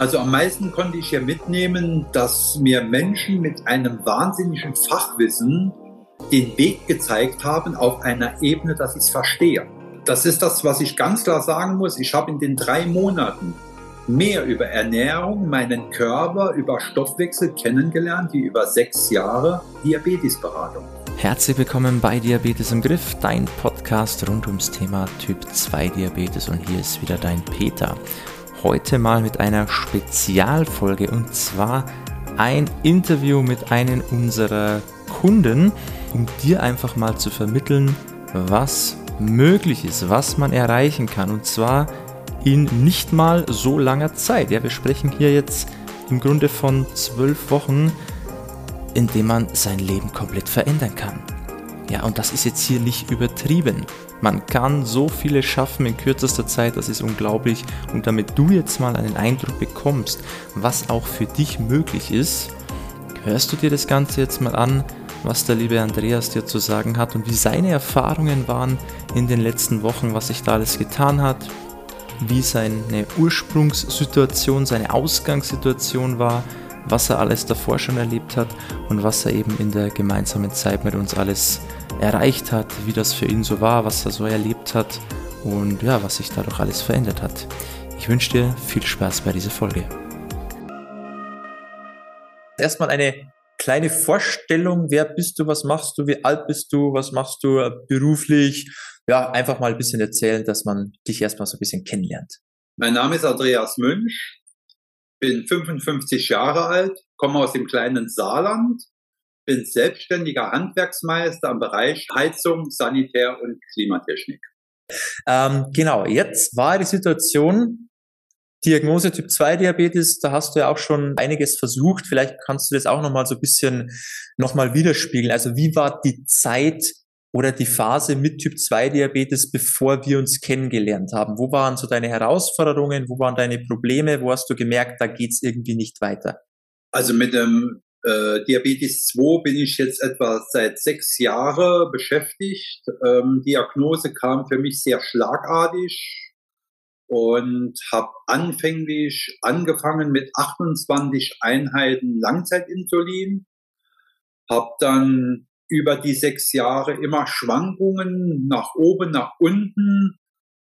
Also am meisten konnte ich hier mitnehmen, dass mir Menschen mit einem wahnsinnigen Fachwissen den Weg gezeigt haben auf einer Ebene, dass ich es verstehe. Das ist das, was ich ganz klar sagen muss. Ich habe in den drei Monaten mehr über Ernährung, meinen Körper, über Stoffwechsel kennengelernt, wie über sechs Jahre Diabetesberatung. Herzlich willkommen bei Diabetes im Griff, dein Podcast rund ums Thema Typ 2 Diabetes und hier ist wieder dein Peter. Heute mal mit einer Spezialfolge und zwar ein Interview mit einem unserer Kunden, um dir einfach mal zu vermitteln, was möglich ist, was man erreichen kann und zwar in nicht mal so langer Zeit. Ja, wir sprechen hier jetzt im Grunde von zwölf Wochen, in dem man sein Leben komplett verändern kann. Ja, und das ist jetzt hier nicht übertrieben. Man kann so viele schaffen in kürzester Zeit, das ist unglaublich. Und damit du jetzt mal einen Eindruck bekommst, was auch für dich möglich ist, hörst du dir das Ganze jetzt mal an, was der liebe Andreas dir zu sagen hat und wie seine Erfahrungen waren in den letzten Wochen, was sich da alles getan hat, wie seine Ursprungssituation, seine Ausgangssituation war, was er alles davor schon erlebt hat und was er eben in der gemeinsamen Zeit mit uns alles erreicht hat, wie das für ihn so war, was er so erlebt hat und ja, was sich dadurch alles verändert hat. Ich wünsche dir viel Spaß bei dieser Folge. Erstmal eine kleine Vorstellung, wer bist du, was machst du, wie alt bist du, was machst du beruflich? Ja, einfach mal ein bisschen erzählen, dass man dich erstmal so ein bisschen kennenlernt. Mein Name ist Andreas Münch, bin 55 Jahre alt, komme aus dem kleinen Saarland, bin selbstständiger Handwerksmeister im Bereich Heizung, Sanitär und Klimatechnik. Ähm, genau, jetzt war die Situation, Diagnose Typ 2 Diabetes, da hast du ja auch schon einiges versucht. Vielleicht kannst du das auch nochmal so ein bisschen nochmal widerspiegeln. Also wie war die Zeit oder die Phase mit Typ 2 Diabetes, bevor wir uns kennengelernt haben? Wo waren so deine Herausforderungen? Wo waren deine Probleme? Wo hast du gemerkt, da geht's irgendwie nicht weiter? Also mit dem äh, Diabetes 2 bin ich jetzt etwa seit sechs Jahren beschäftigt. Ähm, Diagnose kam für mich sehr schlagartig und habe anfänglich angefangen mit 28 Einheiten Langzeitinsulin, habe dann über die sechs Jahre immer Schwankungen nach oben, nach unten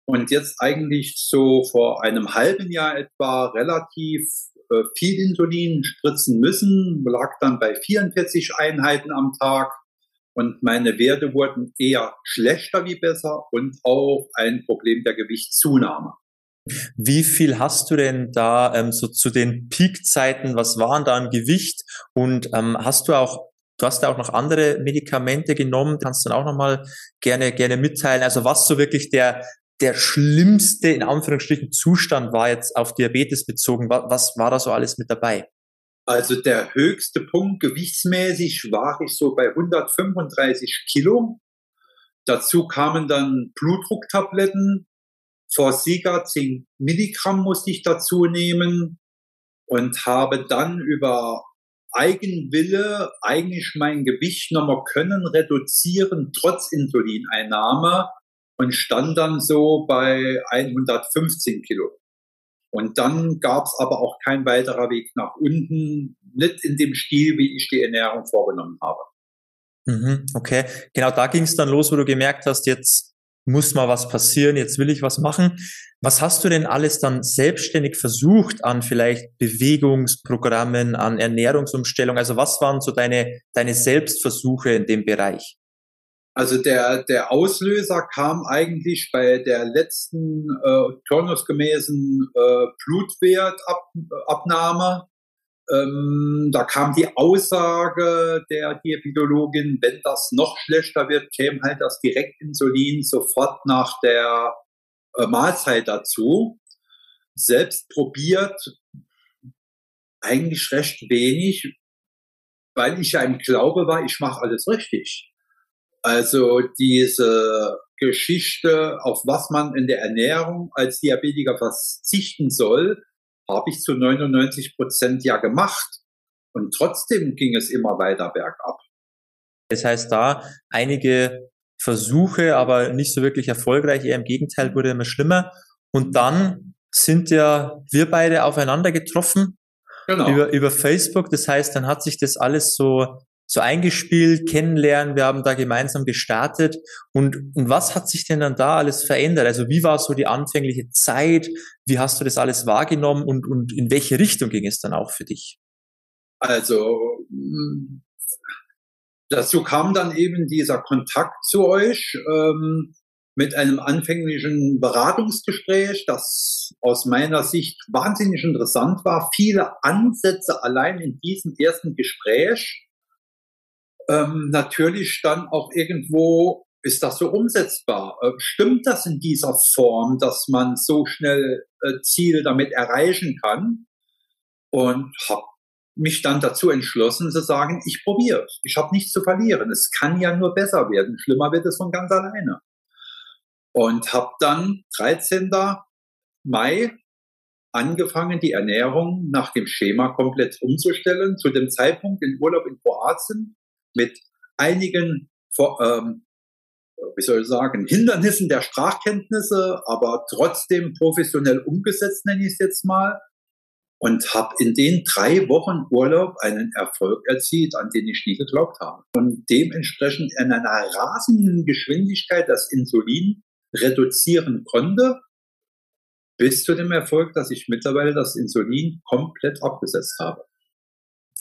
und jetzt eigentlich so vor einem halben Jahr etwa relativ äh, viel Insulin spritzen müssen, lag dann bei 44 Einheiten am Tag und meine Werte wurden eher schlechter wie besser und auch ein Problem der Gewichtszunahme. Wie viel hast du denn da ähm, so zu den Peakzeiten? Was waren da ein Gewicht? Und ähm, hast du auch, du hast ja auch noch andere Medikamente genommen, kannst du dann auch nochmal gerne, gerne mitteilen. Also was so wirklich der, der schlimmste, in Anführungsstrichen, Zustand war jetzt auf Diabetes bezogen? Was, was war da so alles mit dabei? Also der höchste Punkt gewichtsmäßig war ich so bei 135 Kilo. Dazu kamen dann Blutdrucktabletten, Forsiga 10 Milligramm musste ich dazu nehmen und habe dann über Eigenwille eigentlich mein Gewicht nochmal können reduzieren, trotz Insulineinnahme und stand dann so bei 115 Kilo. Und dann gab es aber auch kein weiterer Weg nach unten, nicht in dem Stil, wie ich die Ernährung vorgenommen habe. Mhm, okay, genau da ging es dann los, wo du gemerkt hast, jetzt muss mal was passieren, jetzt will ich was machen. Was hast du denn alles dann selbstständig versucht an vielleicht Bewegungsprogrammen, an Ernährungsumstellung? Also was waren so deine, deine Selbstversuche in dem Bereich? Also der, der Auslöser kam eigentlich bei der letzten äh, turnusgemäßen äh, Blutwertabnahme. Ähm, da kam die Aussage der Diabetologin, wenn das noch schlechter wird, käme halt das Direktinsulin sofort nach der äh, Mahlzeit dazu. Selbst probiert eigentlich recht wenig, weil ich ja im Glaube war, ich mache alles richtig. Also diese Geschichte, auf was man in der Ernährung als Diabetiker verzichten soll, habe ich zu 99 Prozent ja gemacht. Und trotzdem ging es immer weiter bergab. Das heißt, da einige Versuche, aber nicht so wirklich erfolgreich, eher im Gegenteil, wurde immer schlimmer. Und dann sind ja wir beide aufeinander getroffen genau. über, über Facebook. Das heißt, dann hat sich das alles so, so eingespielt, kennenlernen. Wir haben da gemeinsam gestartet. Und, und was hat sich denn dann da alles verändert? Also wie war so die anfängliche Zeit? Wie hast du das alles wahrgenommen und, und in welche Richtung ging es dann auch für dich? Also, hm, dazu kam dann eben dieser Kontakt zu euch. Ähm, mit einem anfänglichen Beratungsgespräch, das aus meiner Sicht wahnsinnig interessant war. Viele Ansätze allein in diesem ersten Gespräch. Ähm, natürlich dann auch irgendwo ist das so umsetzbar? Äh, stimmt das in dieser Form, dass man so schnell äh, Ziele damit erreichen kann? Und habe mich dann dazu entschlossen zu sagen, ich probiere Ich habe nichts zu verlieren. Es kann ja nur besser werden. Schlimmer wird es von ganz alleine. Und habe dann 13. Mai angefangen, die Ernährung nach dem Schema komplett umzustellen. Zu dem Zeitpunkt in Urlaub in Kroatien mit einigen, ähm, wie soll ich sagen, Hindernissen der Sprachkenntnisse, aber trotzdem professionell umgesetzt, nenne ich es jetzt mal. Und habe in den drei Wochen Urlaub einen Erfolg erzielt, an den ich nie geglaubt habe. Und dementsprechend in einer rasenden Geschwindigkeit das Insulin reduzieren konnte, bis zu dem Erfolg, dass ich mittlerweile das Insulin komplett abgesetzt habe.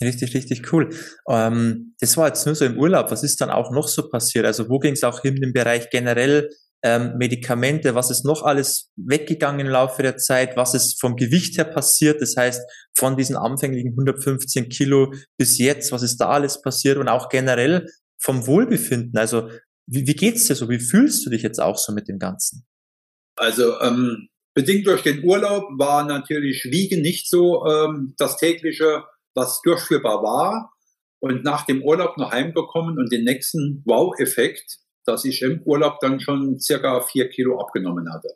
Richtig, richtig cool. Ähm, das war jetzt nur so im Urlaub. Was ist dann auch noch so passiert? Also wo ging es auch hin im Bereich generell ähm, Medikamente? Was ist noch alles weggegangen im Laufe der Zeit? Was ist vom Gewicht her passiert? Das heißt, von diesen anfänglichen 115 Kilo bis jetzt, was ist da alles passiert? Und auch generell vom Wohlbefinden. Also wie, wie geht's dir so? Wie fühlst du dich jetzt auch so mit dem Ganzen? Also ähm, bedingt durch den Urlaub war natürlich Wiegen nicht so ähm, das tägliche, was durchführbar war. Und nach dem Urlaub noch heimgekommen und den nächsten Wow-Effekt, dass ich im Urlaub dann schon circa vier Kilo abgenommen hatte.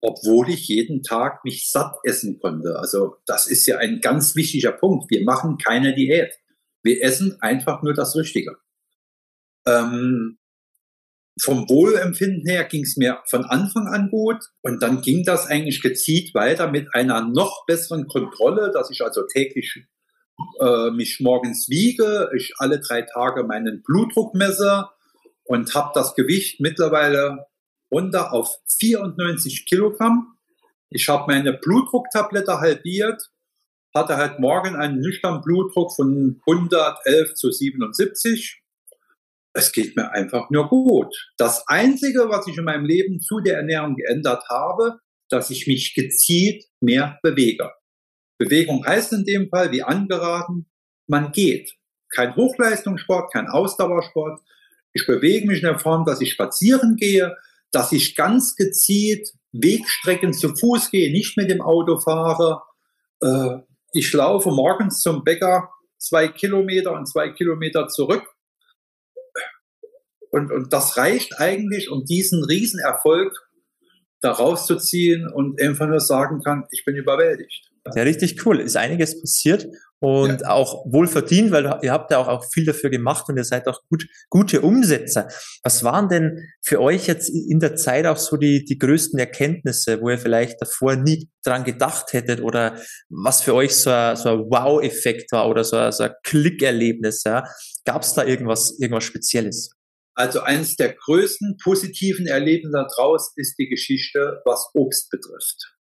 Obwohl ich jeden Tag mich satt essen konnte. Also das ist ja ein ganz wichtiger Punkt. Wir machen keine Diät. Wir essen einfach nur das Richtige. Ähm, vom Wohlempfinden her ging es mir von Anfang an gut und dann ging das eigentlich gezielt weiter mit einer noch besseren Kontrolle, dass ich also täglich äh, mich morgens wiege, ich alle drei Tage meinen Blutdruck messe und habe das Gewicht mittlerweile runter auf 94 Kilogramm. Ich habe meine Blutdrucktablette halbiert, hatte halt morgen einen nüchternen Blutdruck von 111 zu 77 es geht mir einfach nur gut. Das Einzige, was ich in meinem Leben zu der Ernährung geändert habe, dass ich mich gezielt mehr bewege. Bewegung heißt in dem Fall, wie angeraten, man geht. Kein Hochleistungssport, kein Ausdauersport. Ich bewege mich in der Form, dass ich spazieren gehe, dass ich ganz gezielt Wegstrecken zu Fuß gehe, nicht mit dem Auto fahre. Äh, ich laufe morgens zum Bäcker zwei Kilometer und zwei Kilometer zurück und, und das reicht eigentlich, um diesen Riesenerfolg da rauszuziehen und einfach nur sagen kann, ich bin überwältigt. Ja, richtig cool. Ist einiges passiert und ja. auch wohl verdient, weil ihr habt ja auch, auch viel dafür gemacht und ihr seid auch gut, gute Umsetzer. Was waren denn für euch jetzt in der Zeit auch so die, die größten Erkenntnisse, wo ihr vielleicht davor nie dran gedacht hättet oder was für euch so ein, so ein Wow-Effekt war oder so ein, so ein Klickerlebnis? Ja? Gab es da irgendwas, irgendwas Spezielles? Also eines der größten positiven Erlebnisse daraus ist die Geschichte, was Obst betrifft.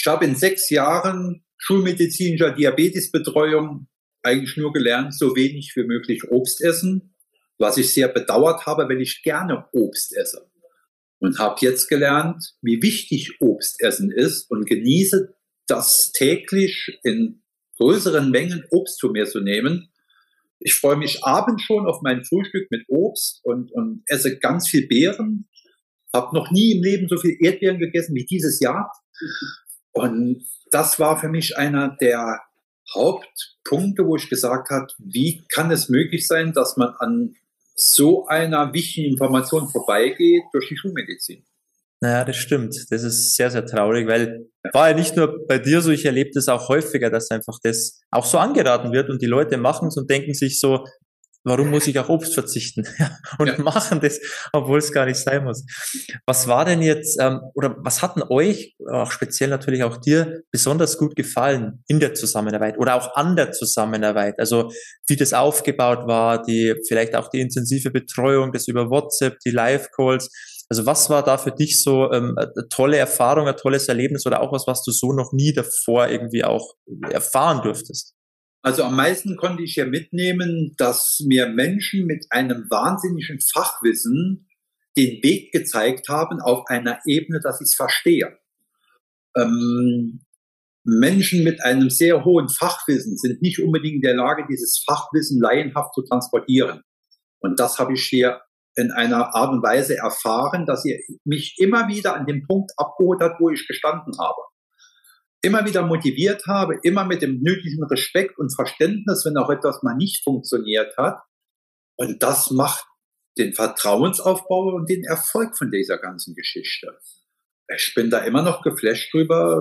Ich habe in sechs Jahren schulmedizinischer Diabetesbetreuung eigentlich nur gelernt, so wenig wie möglich Obst essen, was ich sehr bedauert habe, weil ich gerne Obst esse. Und habe jetzt gelernt, wie wichtig Obstessen ist und genieße das täglich in größeren Mengen Obst zu mir zu nehmen, ich freue mich abends schon auf mein Frühstück mit Obst und, und esse ganz viel Beeren. Habe noch nie im Leben so viel Erdbeeren gegessen wie dieses Jahr. Und das war für mich einer der Hauptpunkte, wo ich gesagt habe, wie kann es möglich sein, dass man an so einer wichtigen Information vorbeigeht durch die Schulmedizin. Naja, das stimmt. Das ist sehr, sehr traurig, weil war ja nicht nur bei dir so, ich erlebe das auch häufiger, dass einfach das auch so angeraten wird und die Leute machen es und denken sich so, warum muss ich auf Obst verzichten? und ja. machen das, obwohl es gar nicht sein muss. Was war denn jetzt, ähm, oder was hat denn euch, auch speziell natürlich auch dir, besonders gut gefallen in der Zusammenarbeit oder auch an der Zusammenarbeit? Also wie das aufgebaut war, die vielleicht auch die intensive Betreuung, das über WhatsApp, die Live-Calls. Also was war da für dich so ähm, eine tolle Erfahrung, ein tolles Erlebnis oder auch was, was du so noch nie davor irgendwie auch erfahren durftest? Also am meisten konnte ich hier mitnehmen, dass mir Menschen mit einem wahnsinnigen Fachwissen den Weg gezeigt haben auf einer Ebene, dass ich es verstehe. Ähm, Menschen mit einem sehr hohen Fachwissen sind nicht unbedingt in der Lage, dieses Fachwissen laienhaft zu transportieren. Und das habe ich hier in einer Art und Weise erfahren, dass ihr mich immer wieder an dem Punkt abgeholt hat, wo ich gestanden habe immer wieder motiviert habe, immer mit dem nötigen Respekt und Verständnis, wenn auch etwas mal nicht funktioniert hat. Und das macht den Vertrauensaufbau und den Erfolg von dieser ganzen Geschichte. Ich bin da immer noch geflasht drüber,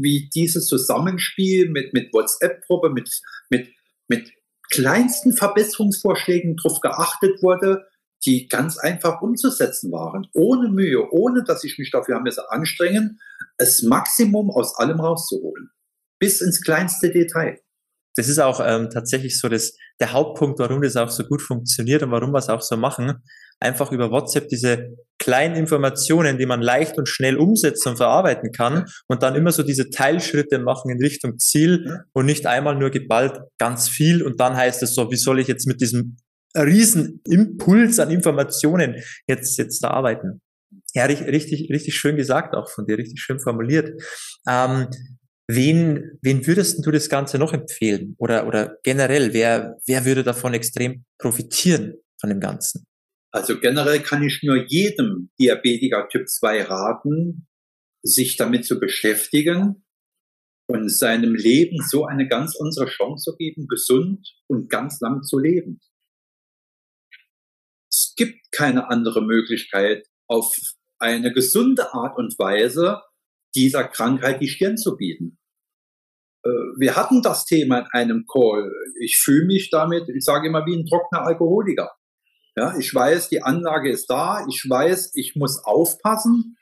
wie dieses Zusammenspiel mit, mit WhatsApp-Gruppe, mit, mit, mit kleinsten Verbesserungsvorschlägen drauf geachtet wurde, die ganz einfach umzusetzen waren, ohne Mühe, ohne dass ich mich dafür habe anstrengen, das Maximum aus allem rauszuholen, bis ins kleinste Detail. Das ist auch ähm, tatsächlich so das, der Hauptpunkt, warum das auch so gut funktioniert und warum wir es auch so machen. Einfach über WhatsApp diese kleinen Informationen, die man leicht und schnell umsetzen und verarbeiten kann und dann immer so diese Teilschritte machen in Richtung Ziel und nicht einmal nur geballt ganz viel und dann heißt es so, wie soll ich jetzt mit diesem riesen Impuls an Informationen jetzt, jetzt da arbeiten. Ja, richtig, richtig schön gesagt auch von dir, richtig schön formuliert. Ähm, wen, wen würdest du das Ganze noch empfehlen? Oder, oder generell, wer, wer würde davon extrem profitieren von dem Ganzen? Also generell kann ich nur jedem Diabetiker Typ 2 raten, sich damit zu beschäftigen und seinem Leben so eine ganz unsere Chance zu geben, gesund und ganz lang zu leben. Es gibt keine andere Möglichkeit, auf eine gesunde Art und Weise dieser Krankheit die Stirn zu bieten. Äh, wir hatten das Thema in einem Call. Ich fühle mich damit, ich sage immer wie ein trockener Alkoholiker. Ja, ich weiß, die Anlage ist da. Ich weiß, ich muss aufpassen.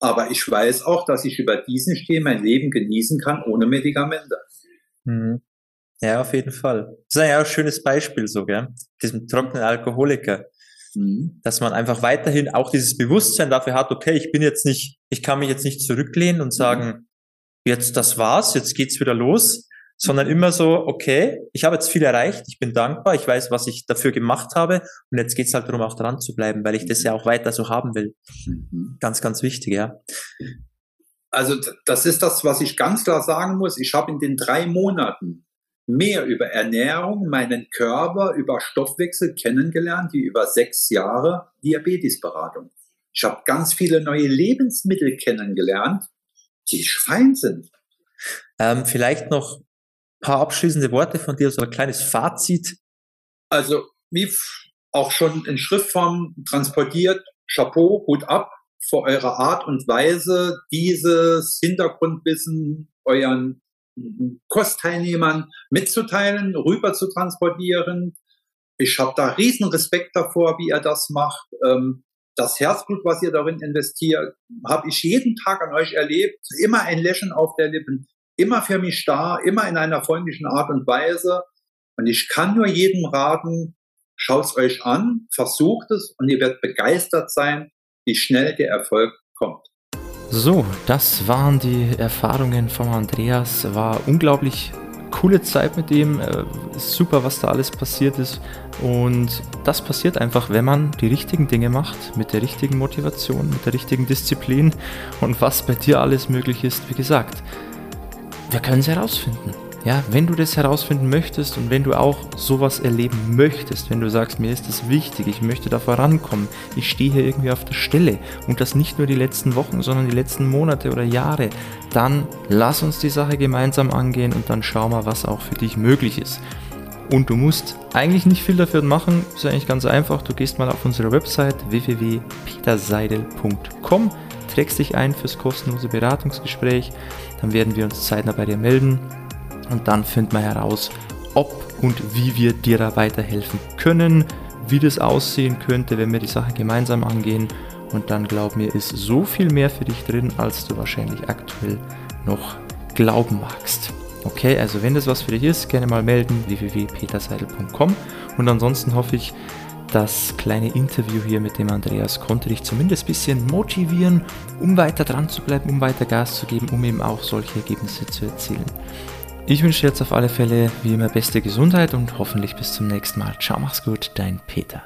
Aber ich weiß auch, dass ich über diesen Steh mein Leben genießen kann ohne Medikamente. Mhm. Ja, auf jeden Fall. Das ist ja ein schönes Beispiel so, gell? Diesem trockenen Alkoholiker. Mhm. Dass man einfach weiterhin auch dieses Bewusstsein dafür hat, okay, ich bin jetzt nicht, ich kann mich jetzt nicht zurücklehnen und sagen, jetzt das war's, jetzt geht's wieder los, sondern immer so, okay, ich habe jetzt viel erreicht, ich bin dankbar, ich weiß, was ich dafür gemacht habe und jetzt geht's halt darum, auch dran zu bleiben, weil ich das ja auch weiter so haben will. Mhm. Ganz, ganz wichtig, ja. Also das ist das, was ich ganz klar sagen muss. Ich habe in den drei Monaten mehr über Ernährung, meinen Körper, über Stoffwechsel kennengelernt, wie über sechs Jahre Diabetesberatung. Ich habe ganz viele neue Lebensmittel kennengelernt, die fein sind. Ähm, vielleicht noch ein paar abschließende Worte von dir, so ein kleines Fazit. Also, wie auch schon in Schriftform transportiert, Chapeau, Hut ab vor eurer Art und Weise, dieses Hintergrundwissen euren Kursteilnehmern mitzuteilen, rüber zu transportieren. Ich habe da riesen Respekt davor, wie er das macht. Ähm, das Herzblut, was ihr darin investiert, habe ich jeden Tag an euch erlebt. Immer ein Lächeln auf der Lippen, immer für mich da, immer in einer freundlichen Art und Weise. Und ich kann nur jedem raten, schaut's euch an, versucht es und ihr werdet begeistert sein, wie schnell der Erfolg kommt. So, das waren die Erfahrungen von Andreas. War unglaublich coole Zeit mit ihm. Äh, super, was da alles passiert ist. Und das passiert einfach, wenn man die richtigen Dinge macht, mit der richtigen Motivation, mit der richtigen Disziplin. Und was bei dir alles möglich ist, wie gesagt, wir können es herausfinden. Ja, wenn du das herausfinden möchtest und wenn du auch sowas erleben möchtest, wenn du sagst, mir ist das wichtig, ich möchte da vorankommen, ich stehe hier irgendwie auf der Stelle und das nicht nur die letzten Wochen, sondern die letzten Monate oder Jahre, dann lass uns die Sache gemeinsam angehen und dann schau mal, was auch für dich möglich ist. Und du musst eigentlich nicht viel dafür machen, ist eigentlich ganz einfach. Du gehst mal auf unsere Website www.peterseidel.com, trägst dich ein fürs kostenlose Beratungsgespräch, dann werden wir uns zeitnah bei dir melden und dann finden wir heraus, ob und wie wir dir da weiterhelfen können, wie das aussehen könnte, wenn wir die Sache gemeinsam angehen. Und dann glaub mir, ist so viel mehr für dich drin, als du wahrscheinlich aktuell noch glauben magst. Okay, also wenn das was für dich ist, gerne mal melden, www.peterseidel.com. Und ansonsten hoffe ich, das kleine Interview hier mit dem Andreas konnte dich zumindest ein bisschen motivieren, um weiter dran zu bleiben, um weiter Gas zu geben, um eben auch solche Ergebnisse zu erzielen. Ich wünsche dir jetzt auf alle Fälle wie immer beste Gesundheit und hoffentlich bis zum nächsten Mal. Ciao, mach's gut, dein Peter.